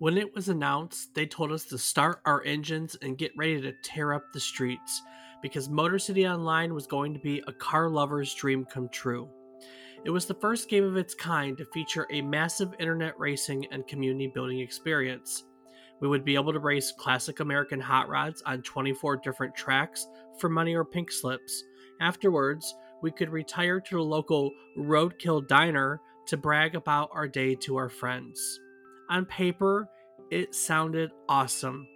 When it was announced, they told us to start our engines and get ready to tear up the streets because Motor City Online was going to be a car lover's dream come true. It was the first game of its kind to feature a massive internet racing and community building experience. We would be able to race classic American hot rods on 24 different tracks for money or pink slips. Afterwards, we could retire to the local Roadkill Diner to brag about our day to our friends. On paper, it sounded awesome.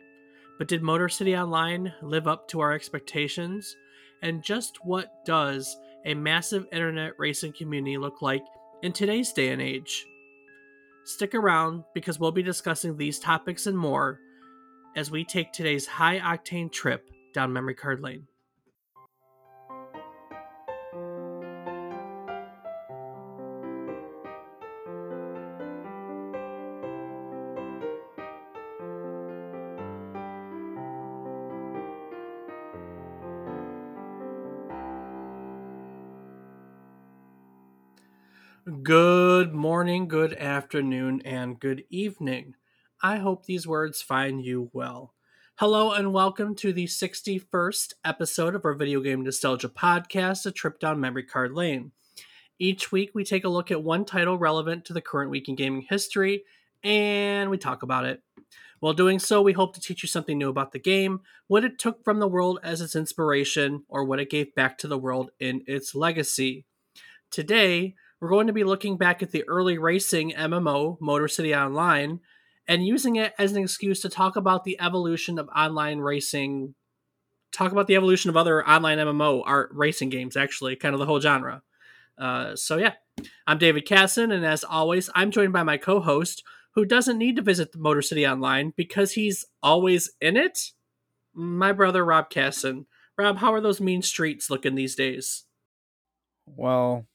But did Motor City Online live up to our expectations? And just what does a massive internet racing community look like in today's day and age? Stick around because we'll be discussing these topics and more as we take today's high octane trip down memory card lane. Afternoon, and good evening. I hope these words find you well. Hello, and welcome to the 61st episode of our Video Game Nostalgia Podcast, A Trip Down Memory Card Lane. Each week, we take a look at one title relevant to the current week in gaming history, and we talk about it. While doing so, we hope to teach you something new about the game, what it took from the world as its inspiration, or what it gave back to the world in its legacy. Today, we're going to be looking back at the early racing MMO, Motor City Online, and using it as an excuse to talk about the evolution of online racing, talk about the evolution of other online MMO art racing games, actually, kind of the whole genre. Uh, so, yeah, I'm David Casson, and as always, I'm joined by my co host, who doesn't need to visit Motor City Online because he's always in it. My brother, Rob Casson. Rob, how are those mean streets looking these days? Well,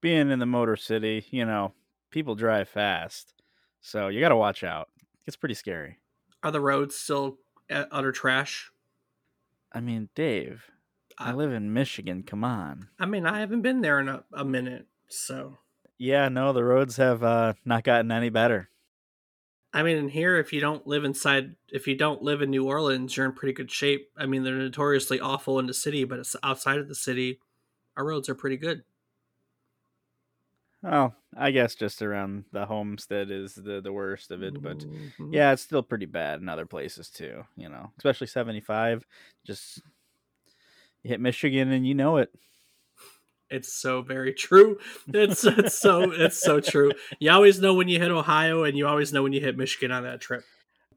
being in the Motor City, you know, people drive fast. So you got to watch out. It's pretty scary. Are the roads still utter trash? I mean, Dave, I, I live in Michigan. Come on. I mean, I haven't been there in a, a minute, so. Yeah, no, the roads have uh, not gotten any better. I mean, in here, if you don't live inside, if you don't live in New Orleans, you're in pretty good shape. I mean, they're notoriously awful in the city, but it's outside of the city, our roads are pretty good. Oh, I guess just around the homestead is the the worst of it, but mm-hmm. yeah, it's still pretty bad in other places too. You know, especially seventy five. Just you hit Michigan and you know it. It's so very true. It's it's so it's so true. You always know when you hit Ohio, and you always know when you hit Michigan on that trip.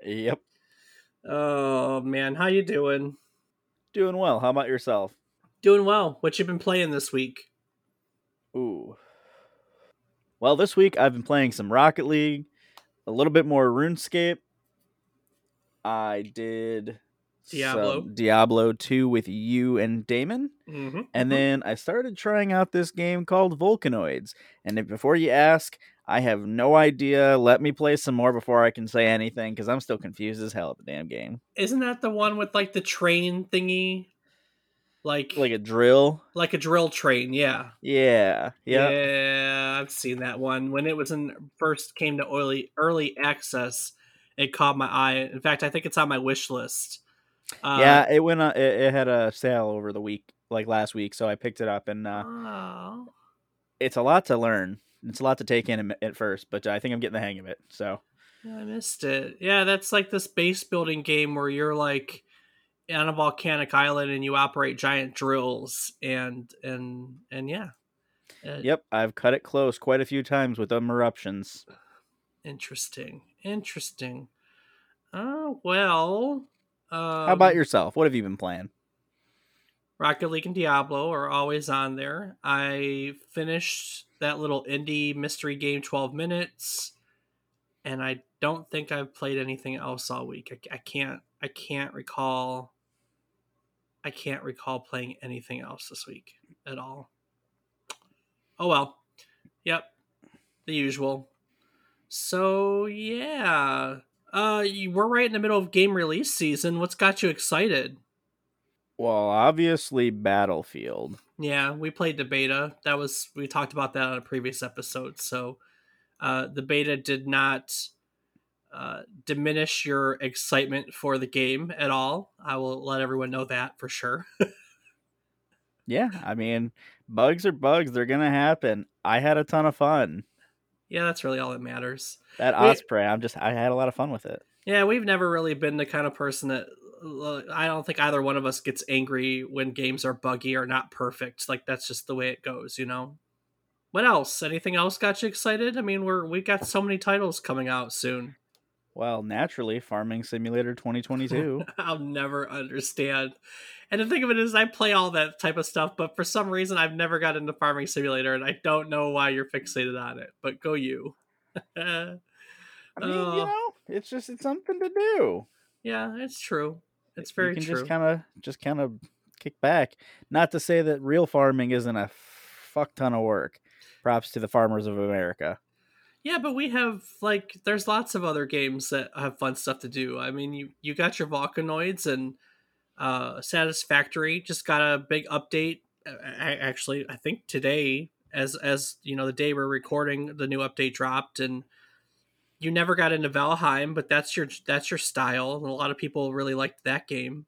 Yep. Oh man, how you doing? Doing well. How about yourself? Doing well. What you been playing this week? Ooh, well, this week I've been playing some Rocket League, a little bit more RuneScape. I did Diablo Diablo 2 with you and Damon. Mm-hmm. And mm-hmm. then I started trying out this game called Volcanoids. And if, before you ask, I have no idea. Let me play some more before I can say anything because I'm still confused as hell at the damn game. Isn't that the one with like the train thingy? Like like a drill? like a drill train yeah. Yeah yeah yeah i've seen that one. When it was in first came to early early access it caught my eye. In fact i think it's on my wish list. Uh, yeah it went on it, it, had a sale over the week like last week so i picked it up and uh oh. it's a lot to learn. It's a lot to take in at first but i think i'm getting the hang of it so. I missed it. Yeah that's like this base building game where you're like on a volcanic island and you operate giant drills and and and yeah. Uh, yep, I've cut it close quite a few times with them eruptions. Interesting. Interesting. Oh, well. Um, How about um, yourself? What have you been playing? Rocket League and Diablo are always on there. I finished that little indie mystery game 12 minutes and I don't think I've played anything else all week. I, I can't I can't recall I can't recall playing anything else this week at all. Oh well. Yep. The usual. So yeah. Uh we're right in the middle of game release season. What's got you excited? Well, obviously Battlefield. Yeah, we played the beta. That was we talked about that on a previous episode. So uh the beta did not uh, diminish your excitement for the game at all. I will let everyone know that for sure. yeah, I mean, bugs are bugs; they're gonna happen. I had a ton of fun. Yeah, that's really all that matters. That we, Osprey, I'm just I had a lot of fun with it. Yeah, we've never really been the kind of person that I don't think either one of us gets angry when games are buggy or not perfect. Like that's just the way it goes, you know. What else? Anything else got you excited? I mean, we're we got so many titles coming out soon. Well, naturally, Farming Simulator 2022. I'll never understand. And the thing of it is, I play all that type of stuff, but for some reason, I've never got into Farming Simulator, and I don't know why you're fixated on it. But go you. I mean, uh, you know, it's just it's something to do. Yeah, it's true. It's very you can true. Just kind of, just kind of kick back. Not to say that real farming isn't a fuck ton of work. Props to the farmers of America. Yeah, but we have like there's lots of other games that have fun stuff to do. I mean, you you got your Volcanoids and uh Satisfactory just got a big update. I, actually, I think today, as as you know, the day we're recording, the new update dropped, and you never got into Valheim, but that's your that's your style, and a lot of people really liked that game.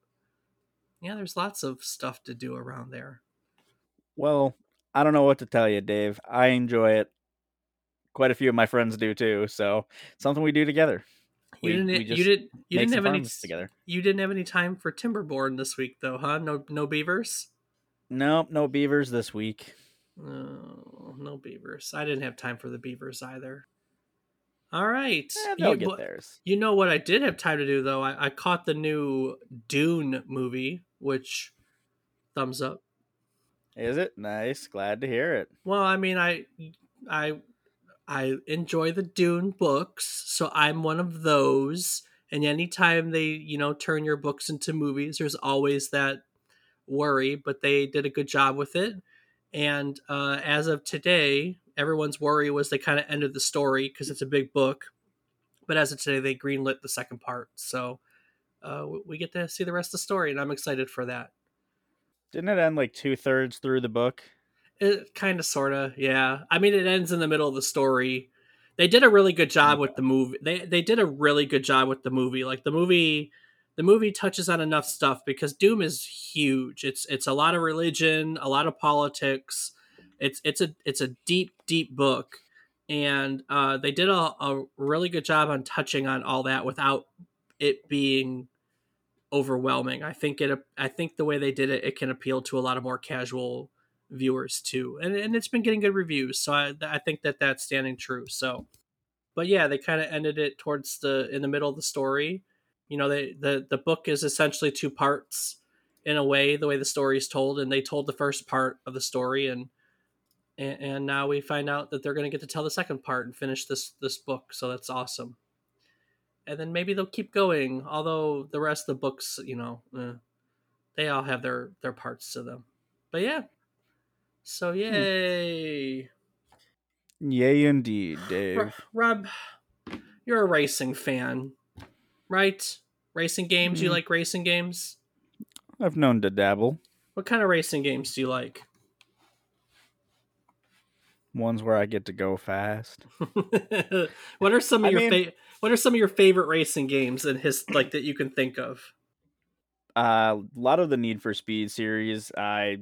Yeah, there's lots of stuff to do around there. Well, I don't know what to tell you, Dave. I enjoy it. Quite a few of my friends do too. So something we do together. You we, didn't. We you did. You didn't have any together. You didn't have any time for Timberborn this week, though, huh? No, no beavers. Nope, no beavers this week. Oh, no beavers. I didn't have time for the beavers either. All right. Eh, they'll you, get theirs. You know what I did have time to do though? I, I caught the new Dune movie, which thumbs up. Is it nice? Glad to hear it. Well, I mean, I, I, I enjoy the Dune books, so I'm one of those. And anytime they, you know, turn your books into movies, there's always that worry. But they did a good job with it. And uh, as of today, everyone's worry was they kind of ended the story because it's a big book. But as of today, they greenlit the second part, so uh, we get to see the rest of the story, and I'm excited for that. Didn't it end like two thirds through the book? It kind of, sort of, yeah. I mean, it ends in the middle of the story. They did a really good job with the movie. They they did a really good job with the movie. Like the movie, the movie touches on enough stuff because Dune is huge. It's it's a lot of religion, a lot of politics, it's it's a it's a deep deep book, and uh, they did a, a really good job on touching on all that without it being overwhelming. I think it I think the way they did it, it can appeal to a lot of more casual viewers too, and and it's been getting good reviews. So I I think that that's standing true. So, but yeah, they kind of ended it towards the in the middle of the story. You know, they the the book is essentially two parts in a way, the way the story is told, and they told the first part of the story and and, and now we find out that they're going to get to tell the second part and finish this this book. So that's awesome. And then maybe they'll keep going. Although the rest of the books, you know, eh, they all have their their parts to them. But yeah. So hmm. yay. Yay indeed, Dave. Rob, you're a racing fan, right? Racing games. Mm. You hmm. like racing games? I've known to dabble. What kind of racing games do you like? ones where I get to go fast. what are some of I your fa- what are some of your favorite racing games and his like that you can think of? Uh, a lot of the Need for Speed series. I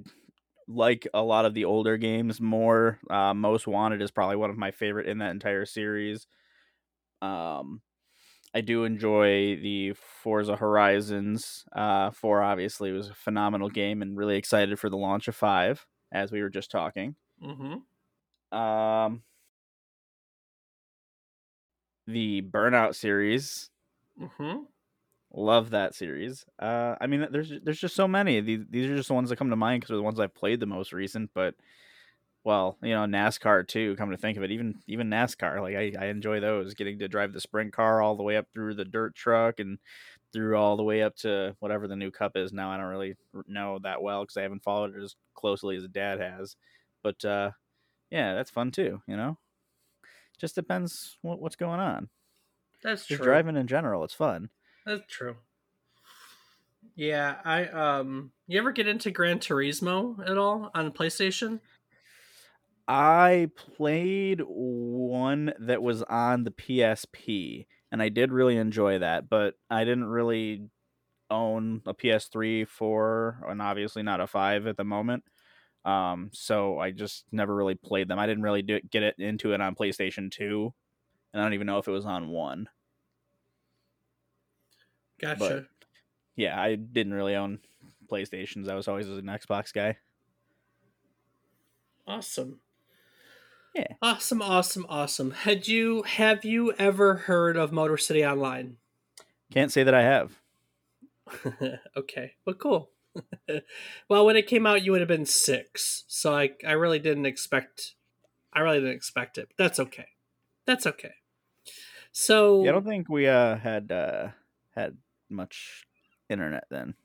like a lot of the older games more. Uh, Most Wanted is probably one of my favorite in that entire series. Um, I do enjoy the Forza Horizons. Uh, four obviously was a phenomenal game, and really excited for the launch of five, as we were just talking. Mm-hmm. Um, the Burnout series. Mm-hmm. Love that series. Uh, I mean, there's there's just so many. These these are just the ones that come to mind because they're the ones I've played the most recent. But well, you know, NASCAR too. Come to think of it, even even NASCAR, like I, I enjoy those. Getting to drive the sprint car all the way up through the dirt truck and through all the way up to whatever the new cup is now. I don't really know that well because I haven't followed it as closely as Dad has. But uh, yeah, that's fun too. You know, just depends what, what's going on. That's just true. Driving in general, it's fun. That's true. Yeah, I um. You ever get into Gran Turismo at all on PlayStation? I played one that was on the PSP, and I did really enjoy that, but I didn't really own a PS3, 4, and obviously not a 5 at the moment. Um, so I just never really played them. I didn't really do, get it into it on PlayStation 2, and I don't even know if it was on 1. Gotcha. But, yeah, I didn't really own PlayStations. I was always an Xbox guy. Awesome. Yeah. Awesome, awesome, awesome. Had you have you ever heard of Motor City Online? Can't say that I have. okay. Well cool. well, when it came out you would have been 6. So I I really didn't expect I really didn't expect it. But that's okay. That's okay. So yeah, I don't think we uh had uh had much internet then.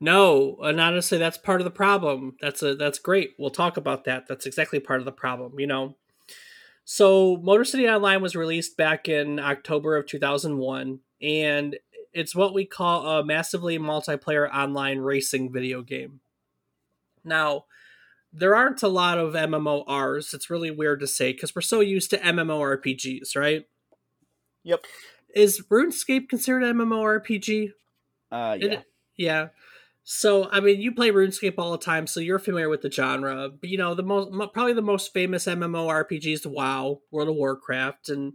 No, and honestly, that's part of the problem. That's a that's great. We'll talk about that. That's exactly part of the problem. You know, so Motor City Online was released back in October of 2001, and it's what we call a massively multiplayer online racing video game. Now, there aren't a lot of MMORs. It's really weird to say because we're so used to MMORPGs, right? Yep. Is RuneScape considered MMORPG? Uh, yeah. It, yeah. So, I mean, you play RuneScape all the time, so you're familiar with the genre. But you know, the most probably the most famous MMORPG is WoW, World of Warcraft, and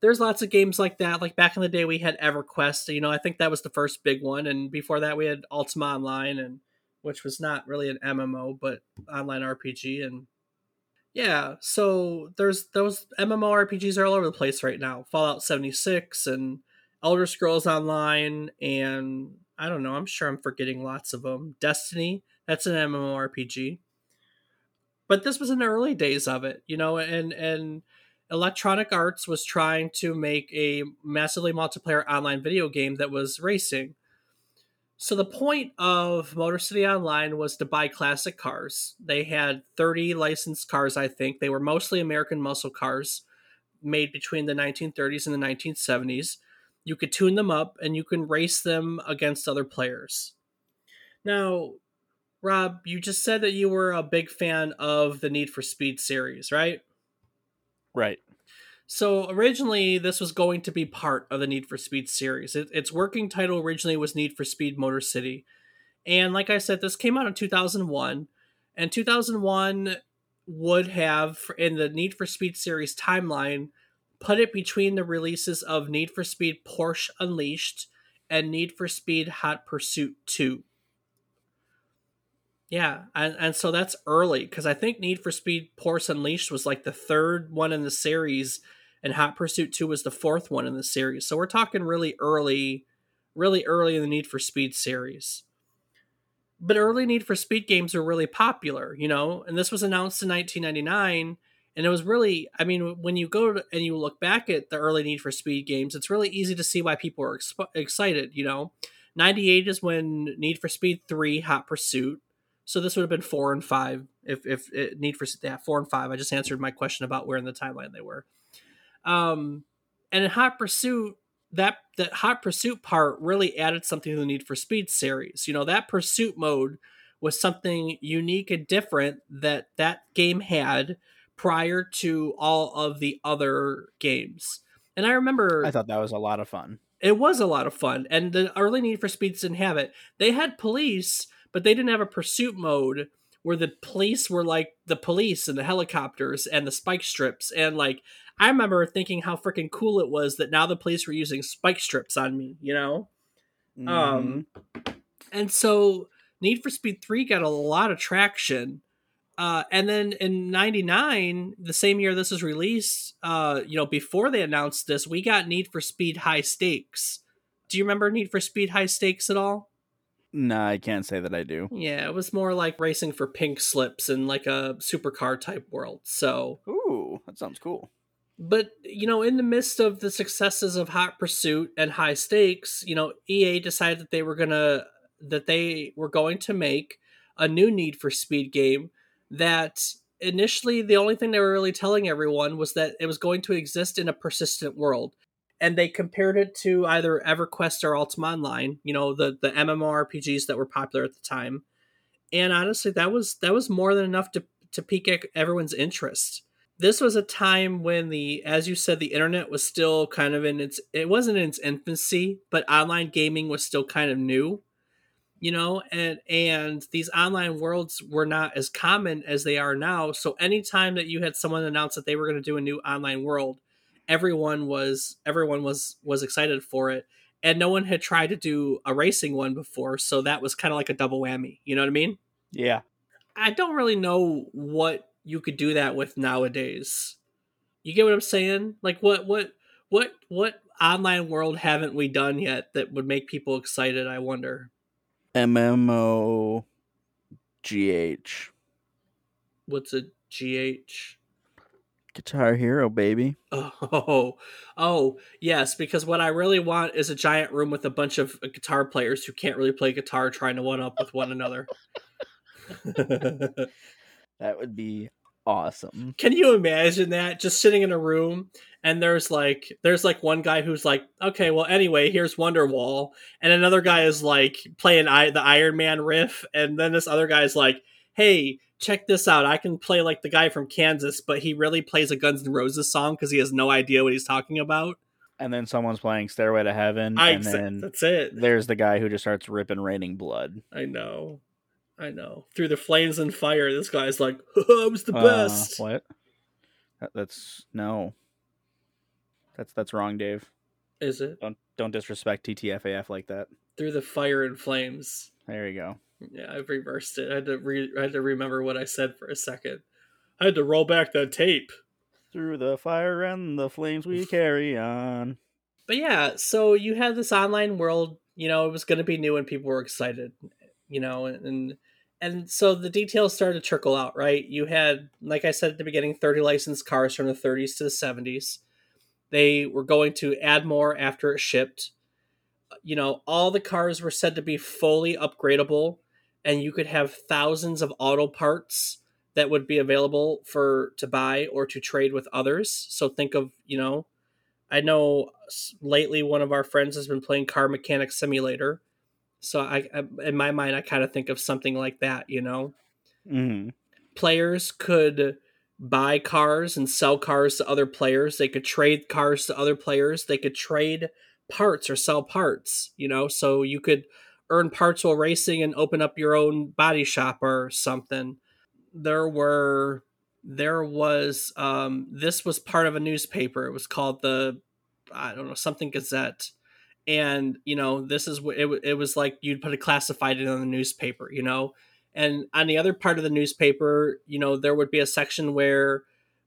there's lots of games like that. Like back in the day, we had EverQuest. You know, I think that was the first big one, and before that, we had Ultima Online, and which was not really an MMO but online RPG. And yeah, so there's those MMORPGs are all over the place right now. Fallout 76 and Elder Scrolls Online and I don't know. I'm sure I'm forgetting lots of them. Destiny, that's an MMORPG. But this was in the early days of it, you know, and and Electronic Arts was trying to make a massively multiplayer online video game that was racing. So the point of Motor City Online was to buy classic cars. They had 30 licensed cars, I think. They were mostly American muscle cars made between the 1930s and the 1970s you could tune them up and you can race them against other players. Now, Rob, you just said that you were a big fan of the Need for Speed series, right? Right. So originally, this was going to be part of the Need for Speed series. It, its working title originally was Need for Speed Motor City. And like I said, this came out in 2001. And 2001 would have, in the Need for Speed series timeline, put it between the releases of Need for Speed Porsche Unleashed and Need for Speed Hot Pursuit 2. Yeah, and, and so that's early because I think Need for Speed Porsche Unleashed was like the third one in the series, and Hot Pursuit 2 was the fourth one in the series. So we're talking really early, really early in the Need for Speed series. But early Need for Speed games are really popular, you know, and this was announced in 1999 and it was really i mean when you go to, and you look back at the early need for speed games it's really easy to see why people are exp- excited you know 98 is when need for speed 3 hot pursuit so this would have been 4 and 5 if if it, need for yeah 4 and 5 i just answered my question about where in the timeline they were um and in hot pursuit that that hot pursuit part really added something to the need for speed series you know that pursuit mode was something unique and different that that game had prior to all of the other games. And I remember I thought that was a lot of fun. It was a lot of fun. And the early Need for Speeds didn't have it. They had police, but they didn't have a pursuit mode where the police were like the police and the helicopters and the spike strips. And like I remember thinking how freaking cool it was that now the police were using spike strips on me, you know? Mm-hmm. Um and so Need for Speed 3 got a lot of traction uh, and then in 99 the same year this was released uh, you know before they announced this we got need for speed high stakes do you remember need for speed high stakes at all no i can't say that i do yeah it was more like racing for pink slips in like a supercar type world so ooh that sounds cool but you know in the midst of the successes of hot pursuit and high stakes you know ea decided that they were gonna that they were going to make a new need for speed game that initially the only thing they were really telling everyone was that it was going to exist in a persistent world and they compared it to either EverQuest or Ultima Online, you know, the the MMORPGs that were popular at the time. And honestly, that was that was more than enough to to pique everyone's interest. This was a time when the as you said the internet was still kind of in its it wasn't in its infancy but online gaming was still kind of new you know and and these online worlds were not as common as they are now. So anytime that you had someone announce that they were going to do a new online world everyone was everyone was was excited for it and no one had tried to do a racing one before so that was kind of like a double whammy you know what i mean? Yeah. I don't really know what you could do that with nowadays. You get what I'm saying? Like what what what what online world haven't we done yet that would make people excited, I wonder. MMO GH. What's a GH? Guitar Hero, baby. Oh, oh, yes. Because what I really want is a giant room with a bunch of uh, guitar players who can't really play guitar, trying to one up with one another. that would be awesome. Can you imagine that? Just sitting in a room and there's like there's like one guy who's like, okay, well anyway, here's Wonderwall, and another guy is like playing I- the Iron Man riff, and then this other guy's like, hey, check this out, I can play like the guy from Kansas, but he really plays a Guns N' Roses song because he has no idea what he's talking about. And then someone's playing Stairway to Heaven, I, and then that's it. There's the guy who just starts ripping raining blood. I know. I know. Through the flames and fire, this guy's like, I was the uh, best. What? That's no. That's that's wrong, Dave. Is it? Don't don't disrespect TTFAF like that. Through the fire and flames. There you go. Yeah, I've reversed it. I had to re- I had to remember what I said for a second. I had to roll back that tape. Through the fire and the flames we carry on. But yeah, so you had this online world, you know, it was going to be new and people were excited, you know, and and so the details started to trickle out, right? You had, like I said at the beginning, 30 licensed cars from the 30s to the 70s. They were going to add more after it shipped. You know, all the cars were said to be fully upgradable, and you could have thousands of auto parts that would be available for to buy or to trade with others. So think of, you know, I know lately one of our friends has been playing Car Mechanic Simulator so I, I in my mind, I kind of think of something like that. You know, mm-hmm. players could buy cars and sell cars to other players. They could trade cars to other players. They could trade parts or sell parts. You know, so you could earn parts while racing and open up your own body shop or something. There were there was um this was part of a newspaper. It was called the I don't know something Gazette and you know this is what it, it was like you'd put a classified in the newspaper you know? And on the other part of the newspaper you know there would be a section where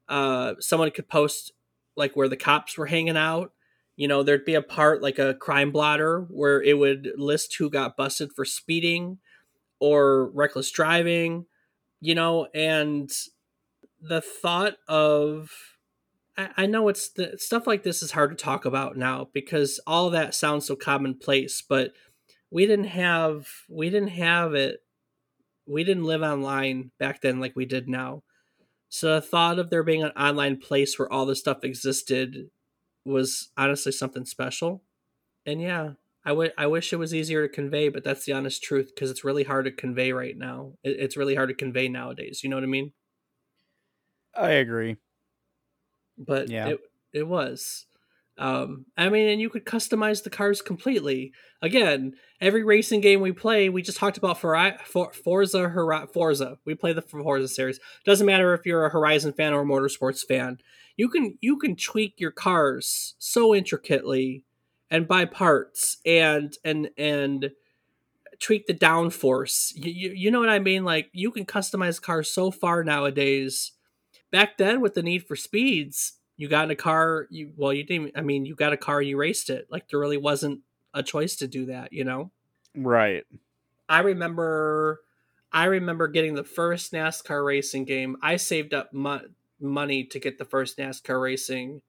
uh, someone could post like where the cops were hanging out. You know there'd be a part like a crime blotter where it would list who got busted for speeding or reckless driving you know? And the thought of I, know it's the stuff like this is hard to talk about now because all that sounds so commonplace, but we didn't have we didn't have it we didn't live online back then like we did now. So the thought of there being an online place where all this stuff existed was honestly something special. And yeah, I would I wish it was easier to convey, but that's the honest truth because it's really hard to convey right now. It, it's really hard to convey nowadays. You know what I mean? I agree but yeah. it it was. Um, I mean, and you could customize the cars completely. Again, every racing game we play, we just talked about for, for Forza Forza. We play the Forza series. Doesn't matter if you're a Horizon fan or a motorsports fan. You can you can tweak your cars so intricately and buy parts and and and tweak the downforce. You, you, you know what I mean? Like you can customize cars so far nowadays back then with the need for speeds, you got in a car. You well, you didn't. I mean, you got a car, you raced it. Like there really wasn't a choice to do that. You know, right? I remember. I remember getting the first NASCAR racing game. I saved up mo- money to get the first NASCAR racing.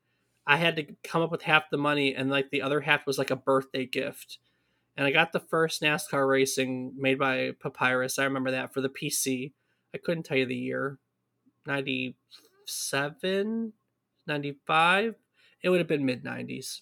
I had to come up with half the money, and like the other half was like a birthday gift. And I got the first NASCAR racing made by Papyrus. I remember that for the PC. I couldn't tell you the year. 97, 95. It would have been mid 90s.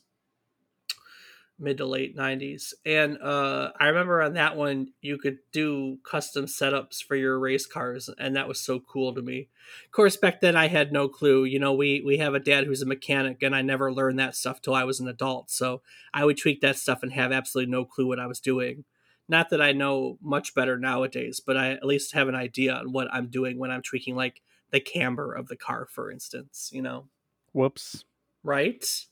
mid to late 90s and uh, i remember on that one you could do custom setups for your race cars and that was so cool to me. Of course back then i had no clue. You know we we have a dad who's a mechanic and i never learned that stuff till i was an adult. So i would tweak that stuff and have absolutely no clue what i was doing. Not that i know much better nowadays but i at least have an idea on what i'm doing when i'm tweaking. Like the camber of the car for instance you know whoops right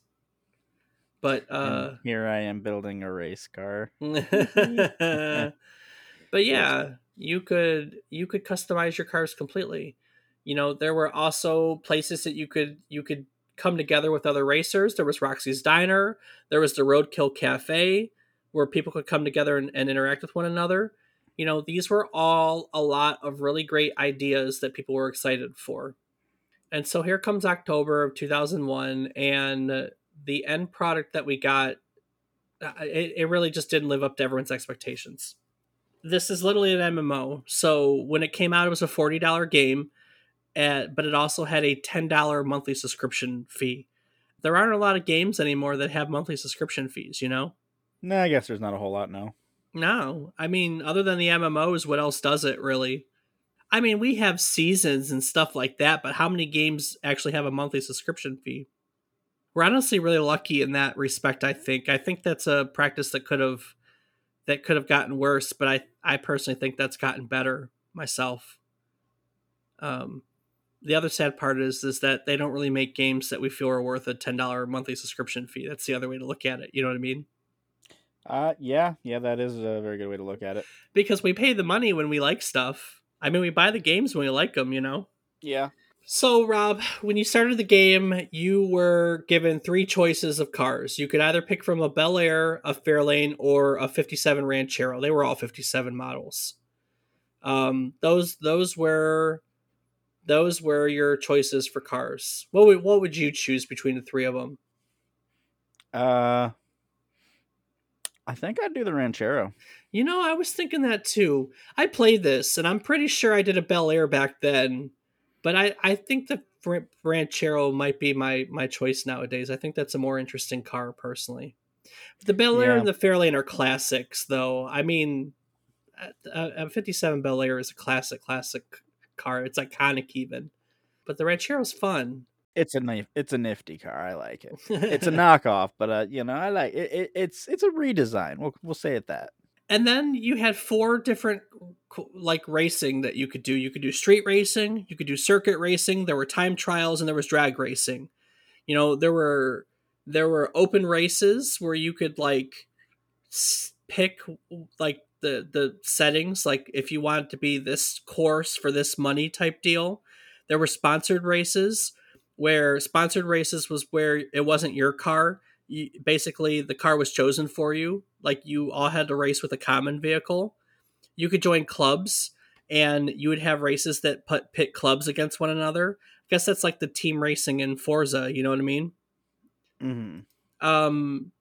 but uh, and here I am building a race car. but yeah, you could you could customize your cars completely. You know, there were also places that you could you could come together with other racers. There was Roxy's Diner. There was the Roadkill Cafe, where people could come together and, and interact with one another. You know, these were all a lot of really great ideas that people were excited for. And so here comes October of 2001, and the end product that we got uh, it, it really just didn't live up to everyone's expectations. This is literally an mmo so when it came out it was a $40 game at, but it also had a $10 monthly subscription fee. There aren't a lot of games anymore that have monthly subscription fees you know? No i guess there's not a whole lot now no i mean other than the mmos what else does it really i mean we have seasons and stuff like that but how many games actually have a monthly subscription fee we're honestly really lucky in that respect. I think. I think that's a practice that could have that could have gotten worse, but I I personally think that's gotten better myself. Um, the other sad part is is that they don't really make games that we feel are worth a ten dollar monthly subscription fee. That's the other way to look at it. You know what I mean? Uh, yeah, yeah, that is a very good way to look at it. Because we pay the money when we like stuff. I mean, we buy the games when we like them. You know? Yeah. So, Rob, when you started the game, you were given three choices of cars. You could either pick from a Bel Air, a Fairlane, or a 57 Ranchero. They were all 57 models. Um, those those were those were your choices for cars. What would what would you choose between the three of them? Uh, I think I'd do the Ranchero. You know, I was thinking that too. I played this, and I'm pretty sure I did a Bel Air back then but I, I think the Ranchero might be my my choice nowadays. I think that's a more interesting car personally. The Bel Air yeah. and the Fairlane are classics, though. I mean, a, a 57 Bel Air is a classic, classic car. It's iconic even. But the Ranchero's fun. It's a it's a nifty car. I like it. It's a knockoff, but uh, you know, I like it, it. It's it's a redesign. We'll we'll say it that and then you had four different like racing that you could do you could do street racing you could do circuit racing there were time trials and there was drag racing you know there were there were open races where you could like pick like the the settings like if you wanted to be this course for this money type deal there were sponsored races where sponsored races was where it wasn't your car you, basically the car was chosen for you. Like you all had to race with a common vehicle. You could join clubs, and you would have races that put pit clubs against one another. I guess that's like the team racing in Forza. You know what I mean? Mm-hmm. Um,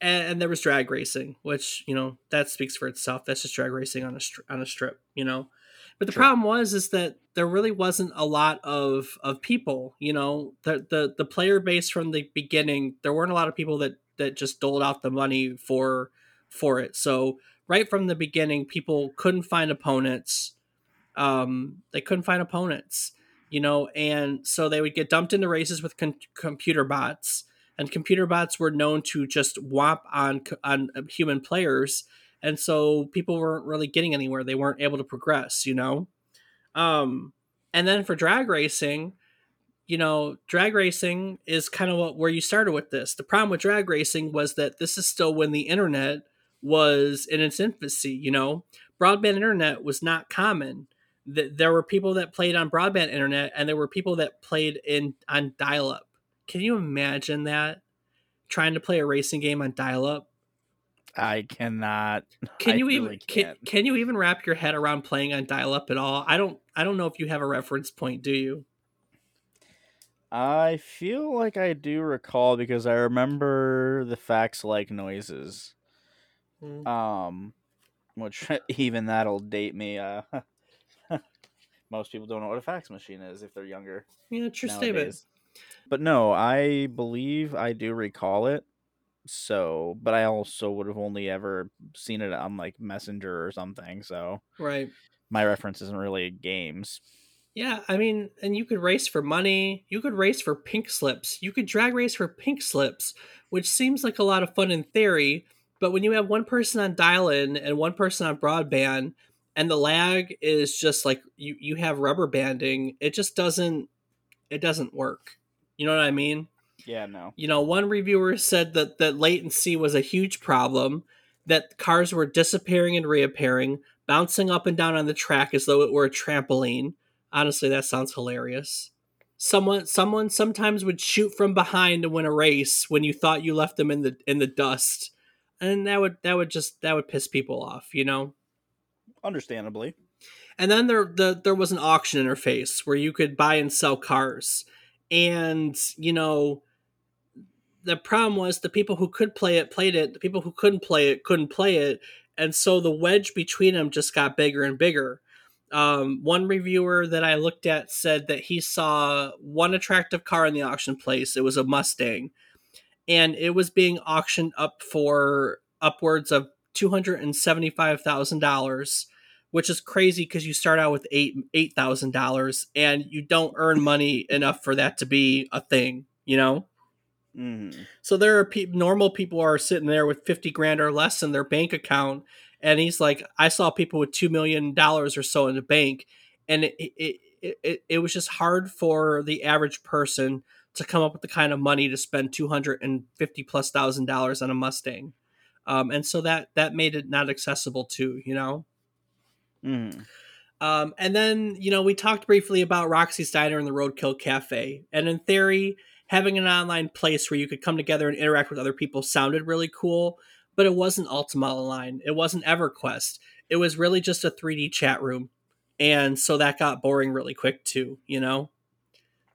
and, and, there was drag racing, which you know that speaks for itself. That's just drag racing on a on a strip. You know, but the sure. problem was is that there really wasn't a lot of of people. You know, the the the player base from the beginning, there weren't a lot of people that that just doled out the money for for it. So right from the beginning, people couldn't find opponents. Um, they couldn't find opponents. You know, and so they would get dumped into races with con- computer bots, and computer bots were known to just whop on on human players and so people weren't really getting anywhere. They weren't able to progress you know? Um and then for drag racing you know drag racing is kind of what, where you started with this. The problem with drag racing was that this is still when the internet was in its infancy you know? Broadband internet was not common. That there were people that played on broadband internet and there were people that played in on dial-up. Can you imagine that? Trying to play a racing game on dial-up I cannot. Can you even can, can you even wrap your head around playing on dial up at all? I don't I don't know if you have a reference point, do you? I feel like I do recall because I remember the fax like noises. Mm. Um which even that'll date me uh most people don't know what a fax machine is if they're younger. Yeah, true nowadays. statement. But no, I believe I do recall it so but I also would have only ever seen it on like Messenger or something. So right, my reference isn't really games. Yeah, I mean, and you could race for money. You could race for pink slips. You could drag race for pink slips, which seems like a lot of fun in theory. But when you have one person on dial in and one person on broadband, and the lag is just like you, you have rubber banding, it just doesn't it doesn't work. You know what I mean? Yeah, no. You know, one reviewer said that that latency was a huge problem, that cars were disappearing and reappearing, bouncing up and down on the track as though it were a trampoline Honestly, that sounds hilarious. Someone someone sometimes would shoot from behind to win a race when you thought you left them in the in the dust. And that would that would just that would piss people off, you know? Understandably. And then there the, there was an auction interface where you could buy and sell cars. And, you know, the problem was the people who could play it played it, the people who couldn't play it couldn't play it. And so the wedge between them just got bigger and bigger. Um, one reviewer that I looked at said that he saw one attractive car in the auction place. It was a Mustang, and it was being auctioned up for upwards of two hundred and seventy-five thousand dollars, which is crazy because you start out with eight eight thousand dollars, and you don't earn money enough for that to be a thing. You know. Mm-hmm. So there are pe- normal people are sitting there with fifty grand or less in their bank account, and he's like, I saw people with two million dollars or so in the bank, and it, it it, it was just hard for the average person to come up with the kind of money to spend two hundred and fifty plus thousand dollars on a Mustang, um, and so that that made it not accessible to you know. Mm-hmm. Um, and then you know we talked briefly about Roxy's Diner and the Roadkill Cafe, and in theory, having an online place where you could come together and interact with other people sounded really cool but it wasn't Ultima Online. It wasn't EverQuest. It was really just a 3D chat room. And so that got boring really quick too, you know?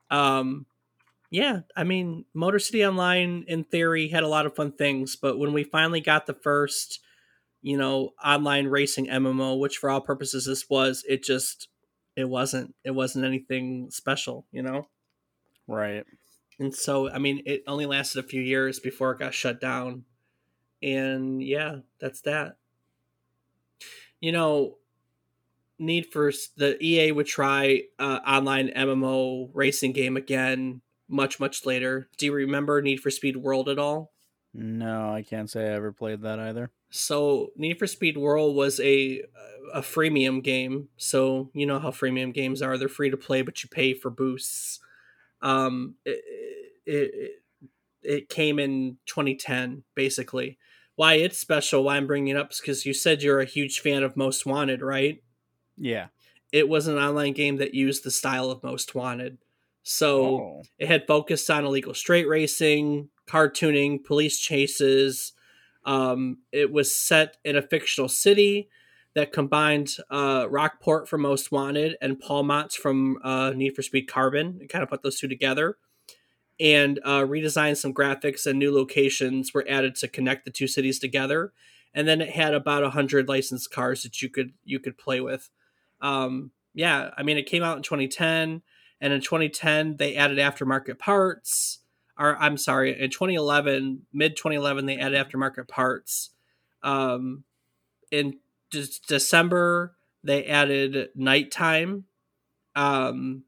Um yeah, I mean, Motor City Online in theory had a lot of fun things, but when we finally got the first, you know, online racing MMO, which for all purposes this was, it just it wasn't it wasn't anything special, you know? Right. And so, I mean, it only lasted a few years before it got shut down and yeah, that's that. You know, Need for the EA would try uh, online MMO racing game again much much later. Do you remember Need for Speed World at all? No, I can't say I ever played that either. So Need for Speed World was a a freemium game. So you know how freemium games are; they're free to play, but you pay for boosts. Um, it, it, it came in 2010, basically why it's special, why I'm bringing it up, is because you said you're a huge fan of Most Wanted, right? Yeah. It was an online game that used the style of Most Wanted. So oh. it had focused on illegal straight racing, car tuning, police chases. Um, it was set in a fictional city that combined uh, Rockport from Most Wanted and Paul from uh, Need for Speed Carbon and kind of put those two together and uh, redesigned some graphics and new locations were added to connect the two cities together. And then it had about hundred licensed cars that you could you could play with. Um, yeah, I mean it came out in 2010, and in 2010 they added aftermarket parts. Or I'm sorry, in 2011, mid 2011 they added aftermarket parts. Um, in de- December they added nighttime. Um,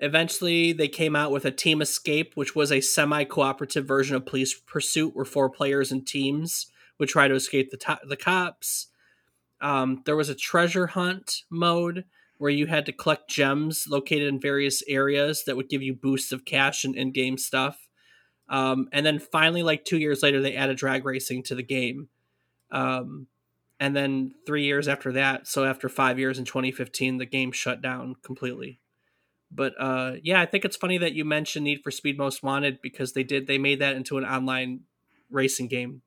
Eventually, they came out with a Team Escape, which was a semi cooperative version of Police Pursuit, where four players and teams would try to escape the, to- the cops. Um, there was a treasure hunt mode where you had to collect gems located in various areas that would give you boosts of cash and in game stuff. Um, and then finally, like two years later, they added drag racing to the game. Um, and then three years after that, so after five years in 2015, the game shut down completely. But uh, yeah, I think it's funny that you mentioned Need for Speed Most Wanted because they did they made that into an online racing game.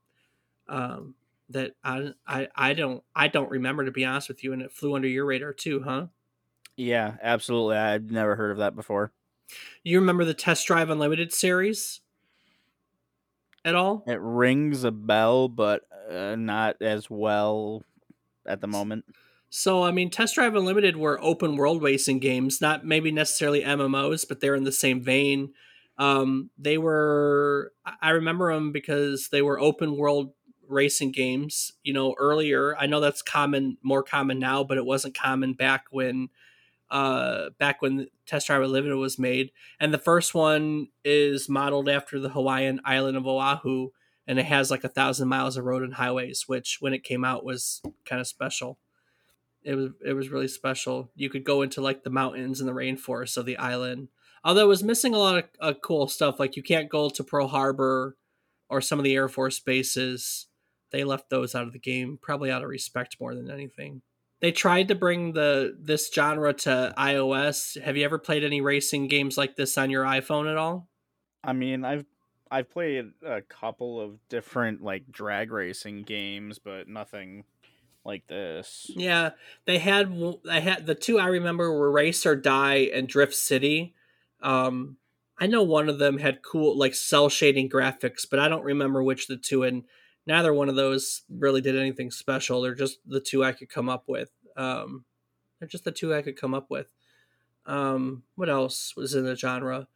Um, that I, I I don't I don't remember to be honest with you, and it flew under your radar too, huh? Yeah, absolutely. I've never heard of that before. You remember the Test Drive Unlimited series at all? It rings a bell, but uh, not as well at the moment. So, I mean, Test Drive Unlimited were open world racing games, not maybe necessarily MMOs, but they're in the same vein. Um, they were I remember them because they were open world racing games. You know, earlier I know that's common, more common now, but it wasn't common back when uh, back when Test Drive Unlimited was made. And the first one is modeled after the Hawaiian island of Oahu, and it has like a thousand miles of road and highways, which when it came out was kind of special. It was it was really special. You could go into like the mountains and the rainforests of the island. Although it was missing a lot of uh, cool stuff, like you can't go to Pearl Harbor or some of the Air Force bases. They left those out of the game, probably out of respect more than anything they tried to bring the this genre to iOS. Have you ever played any racing games like this on your iPhone at all? I mean, I've I've played a couple of different like drag racing games, but nothing like this. Yeah, they had I had the two I remember were Race or Die and Drift City. Um, I know one of them had cool like cell shading graphics, but I don't remember which the two. And neither one of those really did anything special. They're just the two I could come up with. Um, they're just the two I could come up with. Um, what else was in the genre?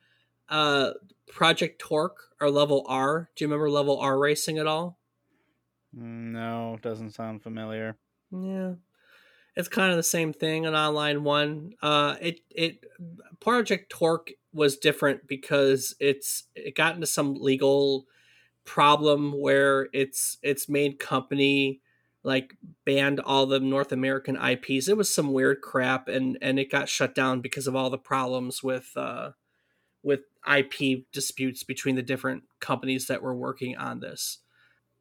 Uh, Project Torque or Level R. Do you remember Level R racing at all? No, doesn't sound familiar. Yeah, it's kind of the same thing. An online one. Uh, it it Project Torque was different because it's it got into some legal problem where its its main company like banned all the North American IPs. It was some weird crap, and and it got shut down because of all the problems with uh, with IP disputes between the different companies that were working on this.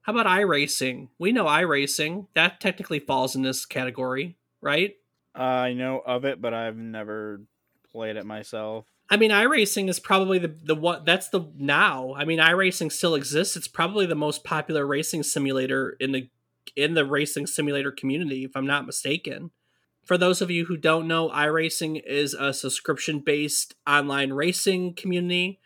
How about iRacing? We know iRacing that technically falls in this category, right? Uh, I know of it, but I've never played it myself. I mean, iRacing is probably the the what that's the now. I mean, iRacing still exists. It's probably the most popular racing simulator in the in the racing simulator community, if I'm not mistaken. For those of you who don't know, iRacing is a subscription based online racing community.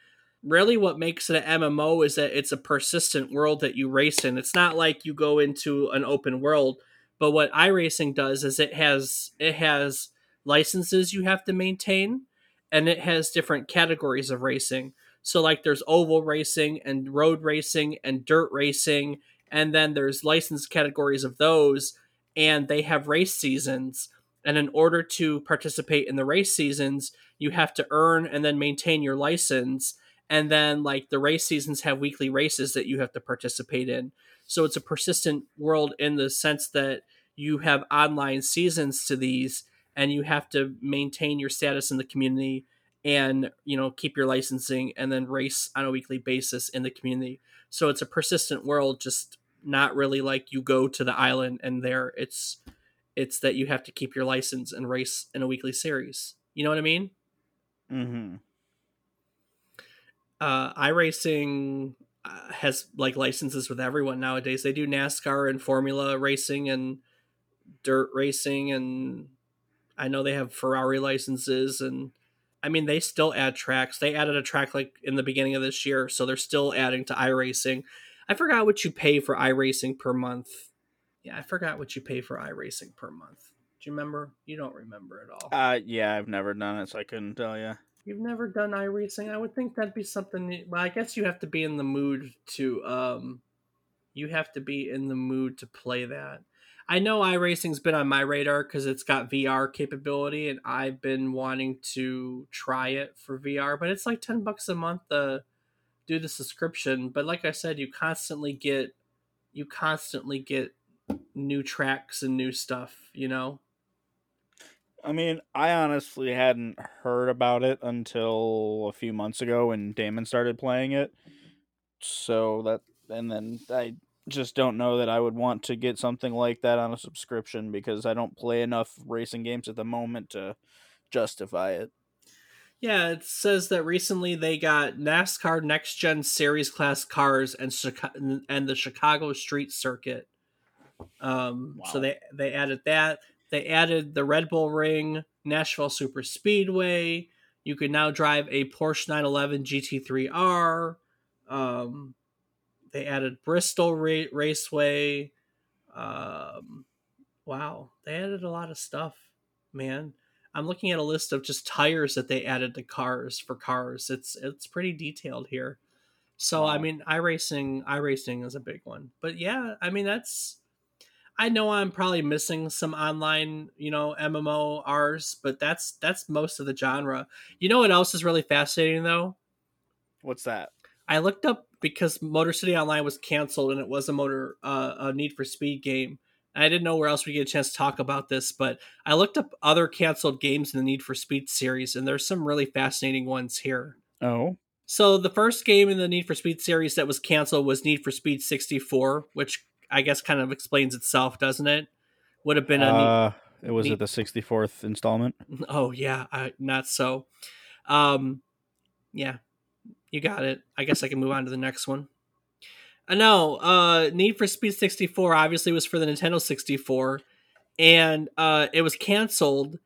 Really, what makes it an MMO is that it's a persistent world that you race in. It's not like you go into an open world, but what iRacing does is it has it has licenses you have to maintain and it has different categories of racing. So like there's oval racing and road racing and dirt racing and then there's license categories of those and they have race seasons and in order to participate in the race seasons you have to earn and then maintain your license and then like the race seasons have weekly races that you have to participate in. So it's a persistent world in the sense that you have online seasons to these and you have to maintain your status in the community and you know keep your licensing and then race on a weekly basis in the community. So it's a persistent world just not really like you go to the island and there it's it's that you have to keep your license and race in a weekly series. You know what i mean? Mm-hmm uh iRacing uh, has like licenses with everyone nowadays they do nascar and formula racing and dirt racing and I know they have Ferrari licenses and I mean they still add tracks. They added a track like in the beginning of this year, so they're still adding to iRacing. I forgot what you pay for iRacing per month. Yeah, I forgot what you pay for iRacing per month. Do you remember? You don't remember at all. Uh yeah, I've never done it, so I couldn't tell you. You've never done iRacing? I would think that'd be something well, I guess you have to be in the mood to um you have to be in the mood to play that. I know iRacing's been on my radar because it's got VR capability, and I've been wanting to try it for VR. But it's like ten bucks a month to do the subscription. But like I said, you constantly get you constantly get new tracks and new stuff. You know. I mean, I honestly hadn't heard about it until a few months ago when Damon started playing it. So that, and then I just don't know that I would want to get something like that on a subscription because I don't play enough racing games at the moment to justify it. Yeah, it says that recently they got NASCAR Next Gen Series class cars and and the Chicago Street Circuit. Um, wow. So they they added that. They added the Red Bull Ring, Nashville Super Speedway. You can now drive a Porsche 911 GT3R. Um, they added Bristol Ra- Raceway. Um, wow, they added a lot of stuff, man. I'm looking at a list of just tires that they added to cars for cars. It's it's pretty detailed here. So wow. I mean, iRacing iRacing is a big one. But yeah, I mean that's I know I'm probably missing some online, you know, MMO Rs, but that's that's most of the genre. You know what else is really fascinating though? What's that? I looked up because Motor City Online was canceled and it was a motor uh, a Need for Speed game. I didn't know where else we get a chance to talk about this, but I looked up other canceled games in the Need for Speed series, and there's some really fascinating ones here. Oh. So the first game in the Need for Speed series that was canceled was Need for Speed 64, which I guess kind of explains itself, doesn't it? Would have been a. Uh, it was it the 64th installment? Oh yeah, I, not so. Um, yeah, you got it. I guess I can move on to the next one. Uh, no, uh, Need for Speed 64 obviously was for the Nintendo 64, and uh, it was canceled.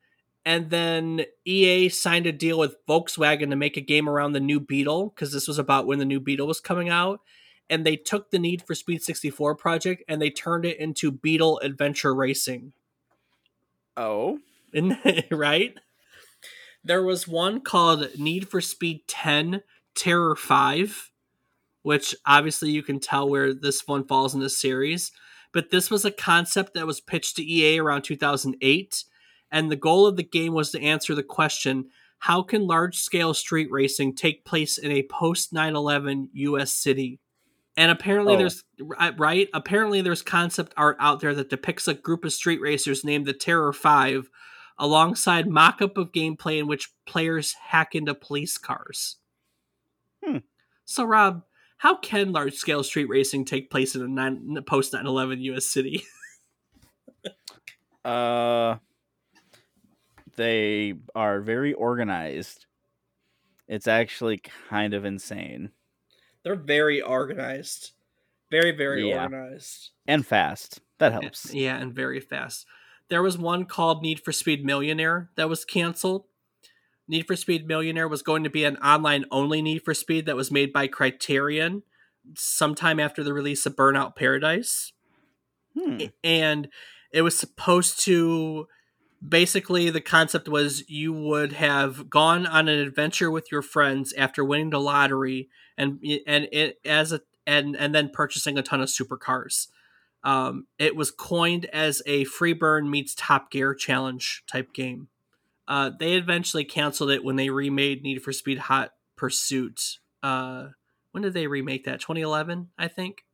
And then EA signed a deal with Volkswagen to make a game around the new Beetle because this was about when the new Beetle was coming out. And they took the Need for Speed 64 project and they turned it into Beetle Adventure Racing. Oh, right? There was one called Need for Speed 10 Terror 5 which obviously you can tell where this one falls in the series. But this was a concept that was pitched to EA around 2008, and the goal of the game was to answer the question how can large scale street racing take place in a post 9 11 US city? And apparently, oh. there's right. Apparently, there's concept art out there that depicts a group of street racers named the Terror Five, alongside mock-up of gameplay in which players hack into police cars. Hmm. So, Rob, how can large scale street racing take place in a nine, post 9 11 US city? uh, they are very organized. It's actually kind of insane. They're very organized. Very, very yeah. organized. And fast. That helps. Yeah, and very fast. There was one called Need for Speed Millionaire that was canceled. Need for Speed Millionaire was going to be an online only Need for Speed that was made by Criterion sometime after the release of Burnout Paradise. Hmm. And it was supposed to basically the concept was you would have gone on an adventure with your friends after winning the lottery and and it as a and and then purchasing a ton of supercars. Um, it was coined as a Freeburn meets Top Gear challenge type game. Uh, they eventually canceled it when they remade Need for Speed Hot Pursuit. Uh, when did they remake that? 2011, I think.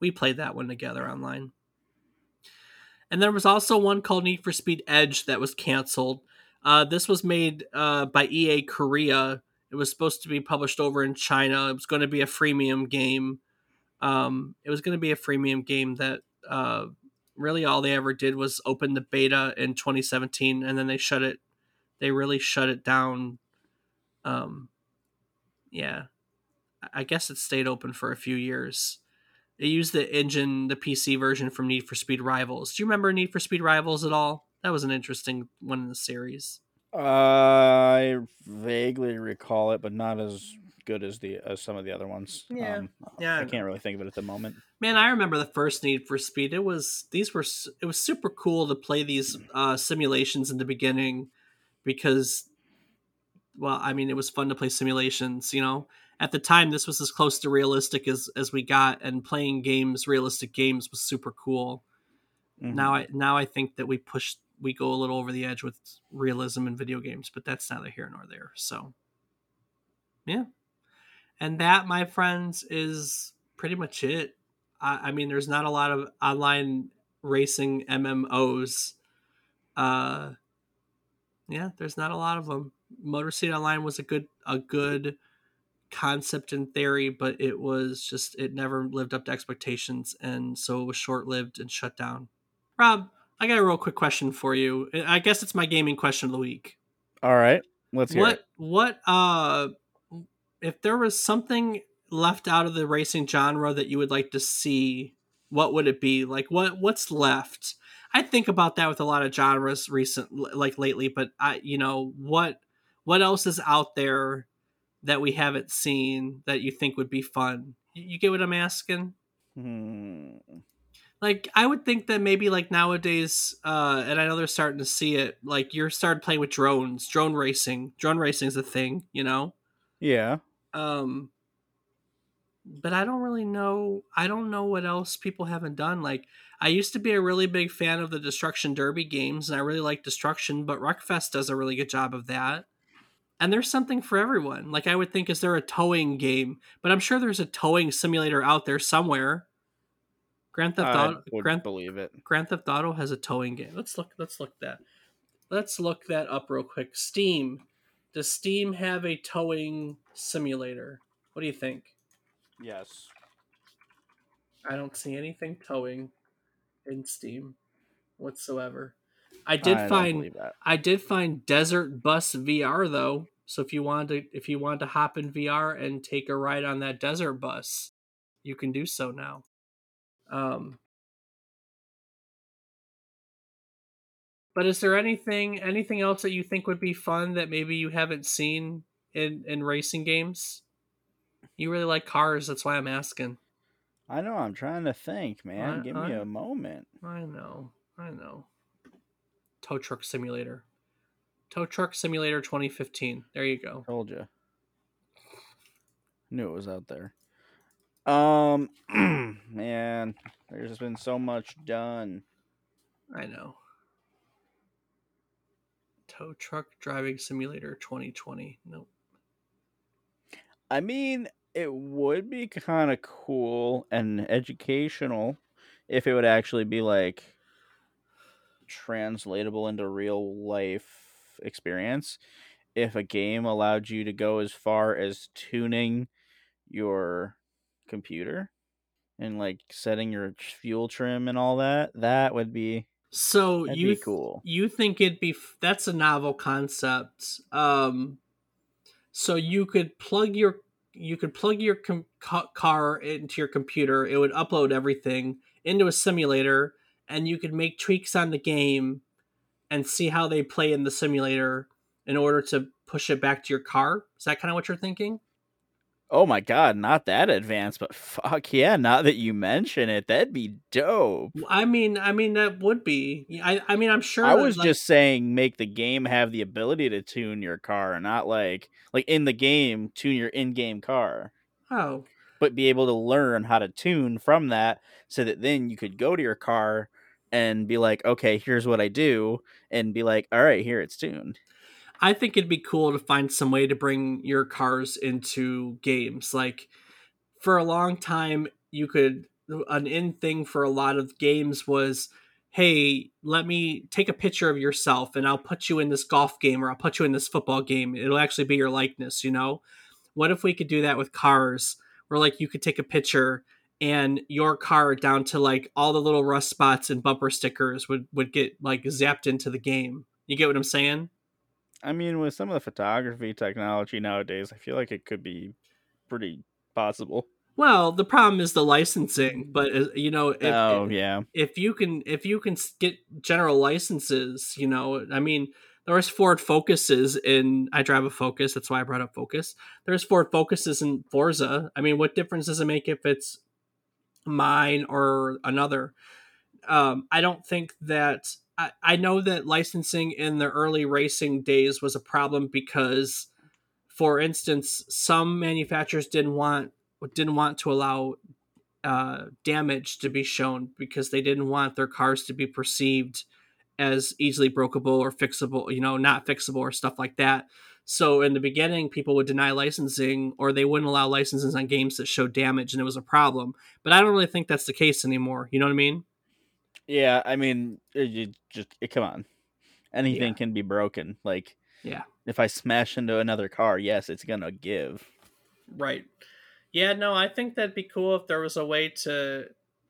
We played that one together online. And there was also one called Need for Speed Edge that was canceled. Uh, this was made uh, by EA Korea. It was supposed to be published over in China. It was going to be a freemium game. Um, it was going to be a freemium game that uh, really all they ever did was open the beta in 2017, and then they shut it they really shut it down. Um, yeah, I guess it stayed open for a few years. It used the engine, the PC version from Need for Speed Rivals. Do you remember Need for Speed Rivals at all? That was an interesting one in the series. Uh, I vaguely recall it, but not as good as the as some of the other ones. Yeah, um, yeah. I can't really think of it at the moment. Man, I remember the first Need for Speed. It was these were it was super cool to play these uh, simulations in the beginning because well i mean it was fun to play simulations you know at the time this was as close to realistic as as we got and playing games realistic games was super cool mm-hmm. now i now i think that we push we go a little over the edge with realism in video games but that's neither here nor there so yeah and that my friends is pretty much it i, I mean there's not a lot of online racing mmos uh yeah, there's not a lot of them. Motor City Online was a good a good concept in theory, but it was just it never lived up to expectations, and so it was short lived and shut down. Rob, I got a real quick question for you. I guess it's my gaming question of the week. All right, let's hear what it. what uh if there was something left out of the racing genre that you would like to see, what would it be? Like what what's left? I think about that with a lot of genres recent, like lately. But I, you know, what what else is out there that we haven't seen that you think would be fun? You get what I'm asking? Hmm. Like I would think that maybe like nowadays, uh, and I know they're starting to see it. Like you're started playing with drones, drone racing. Drone racing is a thing, you know. Yeah. Um, but I don't really know. I don't know what else people haven't done. Like I used to be a really big fan of the Destruction Derby games, and I really like Destruction. But Wreckfest does a really good job of that. And there's something for everyone. Like I would think, is there a towing game? But I'm sure there's a towing simulator out there somewhere. Grand Theft Auto. I would Grand, believe it. Grand Theft Auto has a towing game. Let's look. Let's look that. Let's look that up real quick. Steam. Does Steam have a towing simulator? What do you think? Yes. I don't see anything towing in Steam whatsoever. I did I find. I did find Desert Bus VR though. So if you wanted to if you wanted to hop in VR and take a ride on that desert bus, you can do so now. Um But is there anything anything else that you think would be fun that maybe you haven't seen in in racing games? You really like cars, that's why I'm asking. I know. I'm trying to think, man. I- Give me a moment. I know. I know. Tow Truck Simulator. Tow Truck Simulator 2015. There you go. Told you. Knew it was out there. Um, man, there's been so much done. I know. Tow Truck Driving Simulator 2020. Nope. I mean, it would be kind of cool and educational if it would actually be like translatable into real life experience. If a game allowed you to go as far as tuning your computer and like setting your fuel trim and all that, that would be So you be th- cool. you think it'd be f- that's a novel concept. Um so you could plug your you could plug your com- ca- car into your computer. It would upload everything into a simulator and you could make tweaks on the game and see how they play in the simulator in order to push it back to your car. Is that kind of what you're thinking? Oh my god, not that advanced, but fuck yeah, now that you mention it, that'd be dope. I mean, I mean that would be. I, I mean, I'm sure. I was like- just saying make the game have the ability to tune your car, not like like in the game tune your in-game car, oh, but be able to learn how to tune from that so that then you could go to your car and be like, "Okay, here's what I do." And be like, "All right, here it's tuned." I think it'd be cool to find some way to bring your cars into games. Like for a long time, you could an in thing for a lot of games was, hey, let me take a picture of yourself and I'll put you in this golf game or I'll put you in this football game. It'll actually be your likeness, you know? What if we could do that with cars where like you could take a picture and your car down to like all the little rust spots and bumper stickers would would get like zapped into the game. You get what I'm saying? I mean, with some of the photography technology nowadays, I feel like it could be pretty possible. Well, the problem is the licensing, but uh, you know, if, oh if, yeah, if you can if you can get general licenses, you know, I mean, there's Ford Focuses in I drive a Focus, that's why I brought up Focus. There's Ford Focuses in Forza. I mean, what difference does it make if it's mine or another? Um, I don't think that I, I know that licensing in the early racing days was a problem because for instance, some manufacturers didn't want didn't want to allow uh, damage to be shown because they didn't want their cars to be perceived as easily brokeable or fixable, you know, not fixable or stuff like that. So in the beginning, people would deny licensing or they wouldn't allow licenses on games that showed damage, and it was a problem. But I don't really think that's the case anymore. You know what I mean? Yeah. I mean, it, you just it, come on, anything Yeah. can be broken. Like Yeah. if I smash into another car, yes, it's gonna give. Right. Yeah, no, I think that'd be cool if there was a way to.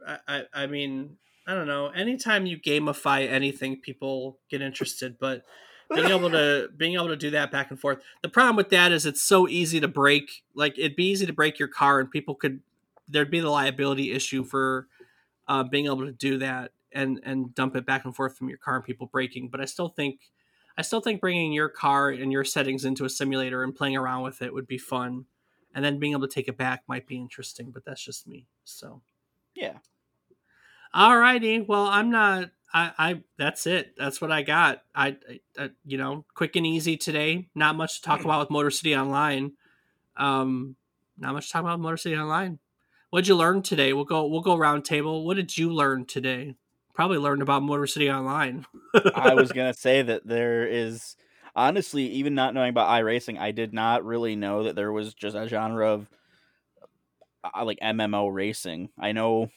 I, I, I mean, I don't know. Anytime you gamify anything, people get interested. But being able to being able to do that back and forth. The problem with that is it's so easy to break. Like it'd be easy to break your car, and people could. There'd be the liability issue for uh, being able to do that and and dump it back and forth from your car and people breaking. But I still think. I still think bringing your car and your settings into a simulator and playing around with it would be fun and then being able to take it back might be interesting but that's just me so Yeah. Alrighty. Well, I'm not. I, I. That's it. That's what I got. I, I, you know, quick and easy today. Not much to talk about with Motor City Online. Um, not much to talk about Motor City Online. What'd you learn today? We'll go. We'll go round table. What did you learn today? Probably learned about Motor City Online. I was gonna say that there is honestly, even not knowing about iRacing, I did not really know that there was just a genre of uh, like MMO racing. I know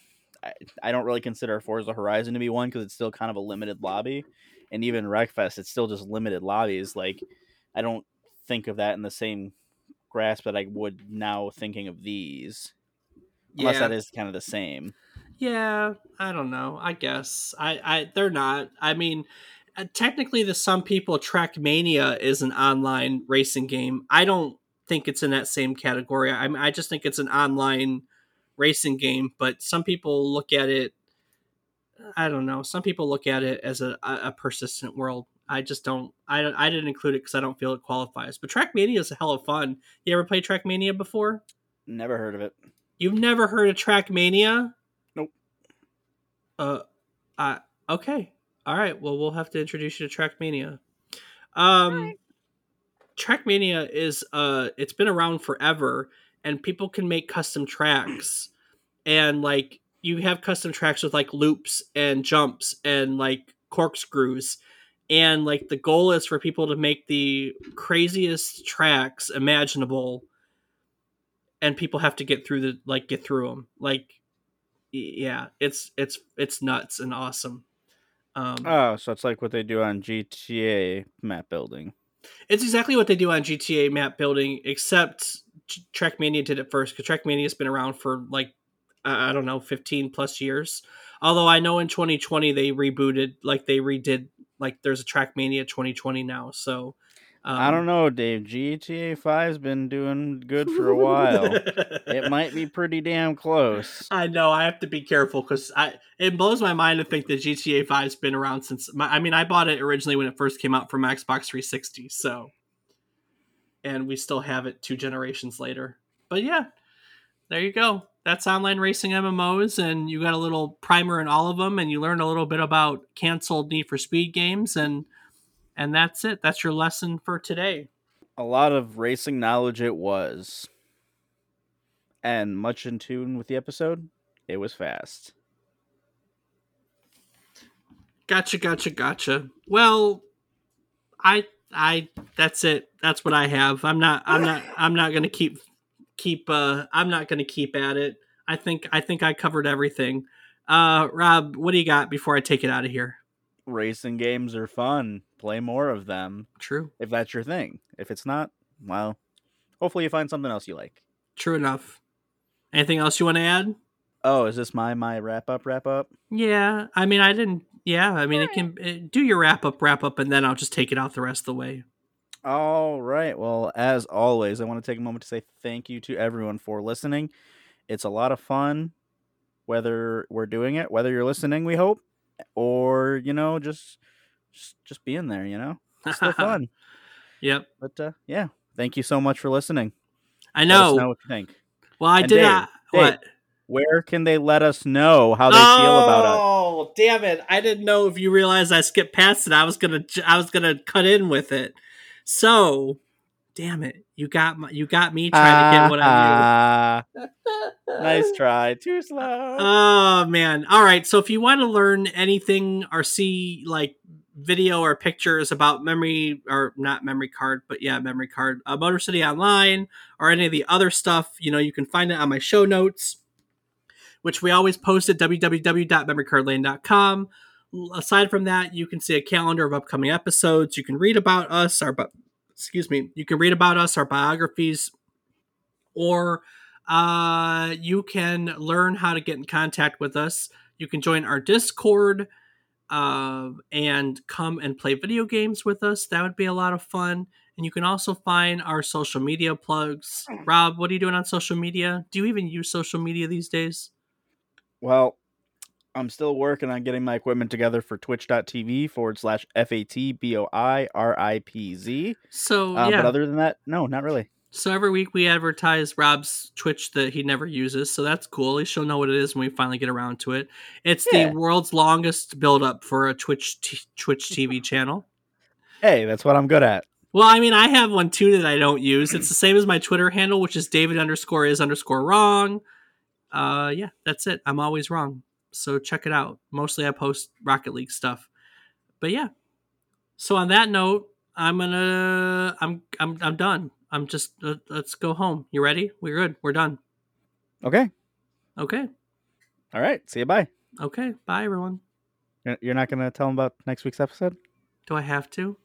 I, I don't really consider Forza Horizon to be one because it's still kind of a limited lobby, and even Wreckfest, it's still just limited lobbies. Like I don't think of that in the same grasp that I would now thinking of these, unless Yeah. that is kind of the same. Yeah, I don't know. I guess I, I they're not. I mean, uh, technically, to some people, Trackmania is an online racing game. I don't think it's in that same category. I mean, I just think it's an online racing game. But some people look at it. I don't know. Some people look at it as a, a a persistent world. I just don't. I don't- I didn't include it because I don't feel it qualifies. But Trackmania is a hell of fun. You ever played Trackmania before? Never heard of it. You've never heard of Trackmania? Uh, I okay. All right. Well, we'll have to introduce you to Trackmania. Um, Trackmania is uh, it's been around forever, and people can make custom tracks, and like you have custom tracks with like loops and jumps and like corkscrews. And like the goal is for people to make the craziest tracks imaginable and people have to get through the like get through them like yeah it's it's it's nuts and awesome um Oh, so it's like what they do on GTA map building. it's exactly what they do on gta map building except trackmania did it first because trackmania has been around for like i I don't know 15 plus years although i know in 2020 they rebooted like they redid like there's a trackmania 2020 now so um, I don't know, Dave. GTA 5's been doing good for a while. it might be pretty damn close. I know I have to be careful because I it blows my mind to think that GTA Five's been around since. My, I mean, I bought it originally when it first came out from Xbox 360, so and we still have it two generations later. But yeah, there you go. That's online racing MMOs, and you got a little primer in all of them, and you learned a little bit about canceled Need for Speed games, and and that's it. That's your lesson for today. A lot of racing knowledge it was. And much in tune with the episode, it was fast. Gotcha, gotcha, gotcha. Well, I I that's it. That's what I have. I'm not I'm not I'm not gonna keep keep uh I'm not gonna keep at it. I think I think I covered everything. Uh Rob, what do you got before I take it out of here? Racing games are fun. Play more of them True. if that's your thing. If it's not, well, hopefully you find something else you like. True enough. Anything else you want to add? Oh, is this my my wrap up wrap up? Yeah, I mean I didn't yeah, I mean it can uh, do your wrap up wrap up and then I'll just take it out the rest of the way. All right. Well, as always, I want to take a moment to say thank you to everyone for listening. It's a lot of fun, whether we're doing it, whether you're listening, we hope, or you know, just just just being there. You know, it's still fun. Yep. But uh, yeah, thank you so much for listening. I Let us know. know what you think. Well, I And did Dave, not Dave, what Where can they let us know how they feel about us? Oh, damn it! I didn't know if you realized I skipped past it. I was gonna, I was gonna cut in with it. So, damn it! You got my, you got me trying to get what I Ah, knew. nice try. Too slow. Oh man! All right. So if you want to learn anything or see like video or pictures about memory or not memory card, but yeah, memory card, uh, Motor City Online or any of the other stuff, you know, you can find it on my show notes, which we always post at www.memorycardlane.com. Aside from that, you can see a calendar of upcoming episodes. You can read about us, our, excuse me, you can read about us, our biographies, or uh, you can learn how to get in contact with us. You can join our Discord uh, and come and play video games with us. That would be a lot of fun. And you can also find our social media plugs. Rob, what are you doing on social media? Do you even use social media these days? Well, I'm still working on getting my equipment together for twitch.tv forward slash F A T B O I R I P Z. So, Uh, yeah. But other than that, no, not really. So every week we advertise Rob's Twitch that he never uses, so that's cool. At least she'll know what it is when we finally get around to it. It's yeah. the world's longest build up for a Twitch t- Twitch TV channel. Hey, that's what I'm good at. Well, I mean, I have one too that I don't use. It's the same as my Twitter handle, which is David underscore is underscore wrong. Uh, yeah, that's it. I'm always wrong, so check it out. Mostly I post Rocket League stuff, but yeah. So on that note, I'm gonna I'm I'm I'm done. I'm just uh, let's go home. You ready? We're good. We're done. Okay. Okay. All right. See you. Bye. Okay. Bye, everyone. You're not gonna tell them about next week's episode? Do I have to?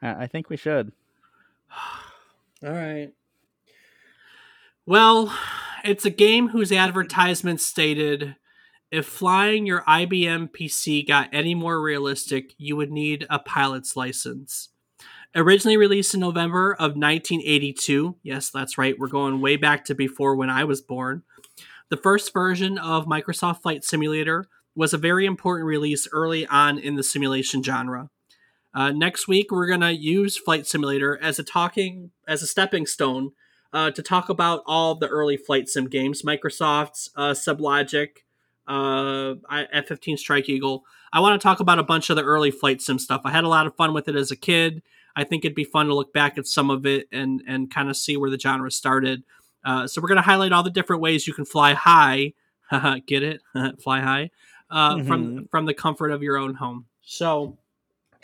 I think we should. All right. Well, it's a game whose advertisement stated if flying your IBM PC got any more realistic, you would need a pilot's license. Originally released in November of 1982. Yes, that's right. We're going way back to before when I was born. The first version of Microsoft Flight Simulator was a very important release early on in the simulation genre. Uh, next week, we're going to use Flight Simulator as a talking, as a stepping stone uh, to talk about all the early flight sim games Microsoft's, uh, Sublogic, uh, F 15 Strike Eagle. I want to talk about a bunch of the early flight sim stuff. I had a lot of fun with it as a kid. I think it'd be fun to look back at some of it and and kind of see where the genre started. Uh, so we're going to highlight all the different ways you can fly high. Get it? fly high uh, mm-hmm. from from the comfort of your own home. So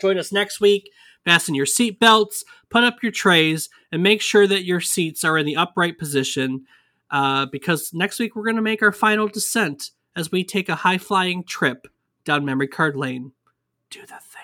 join us next week. Fasten your seat belts, put up your trays, and make sure that your seats are in the upright position. Uh, because next week we're going to make our final descent as we take a high flying trip down memory card lane. Do the thing.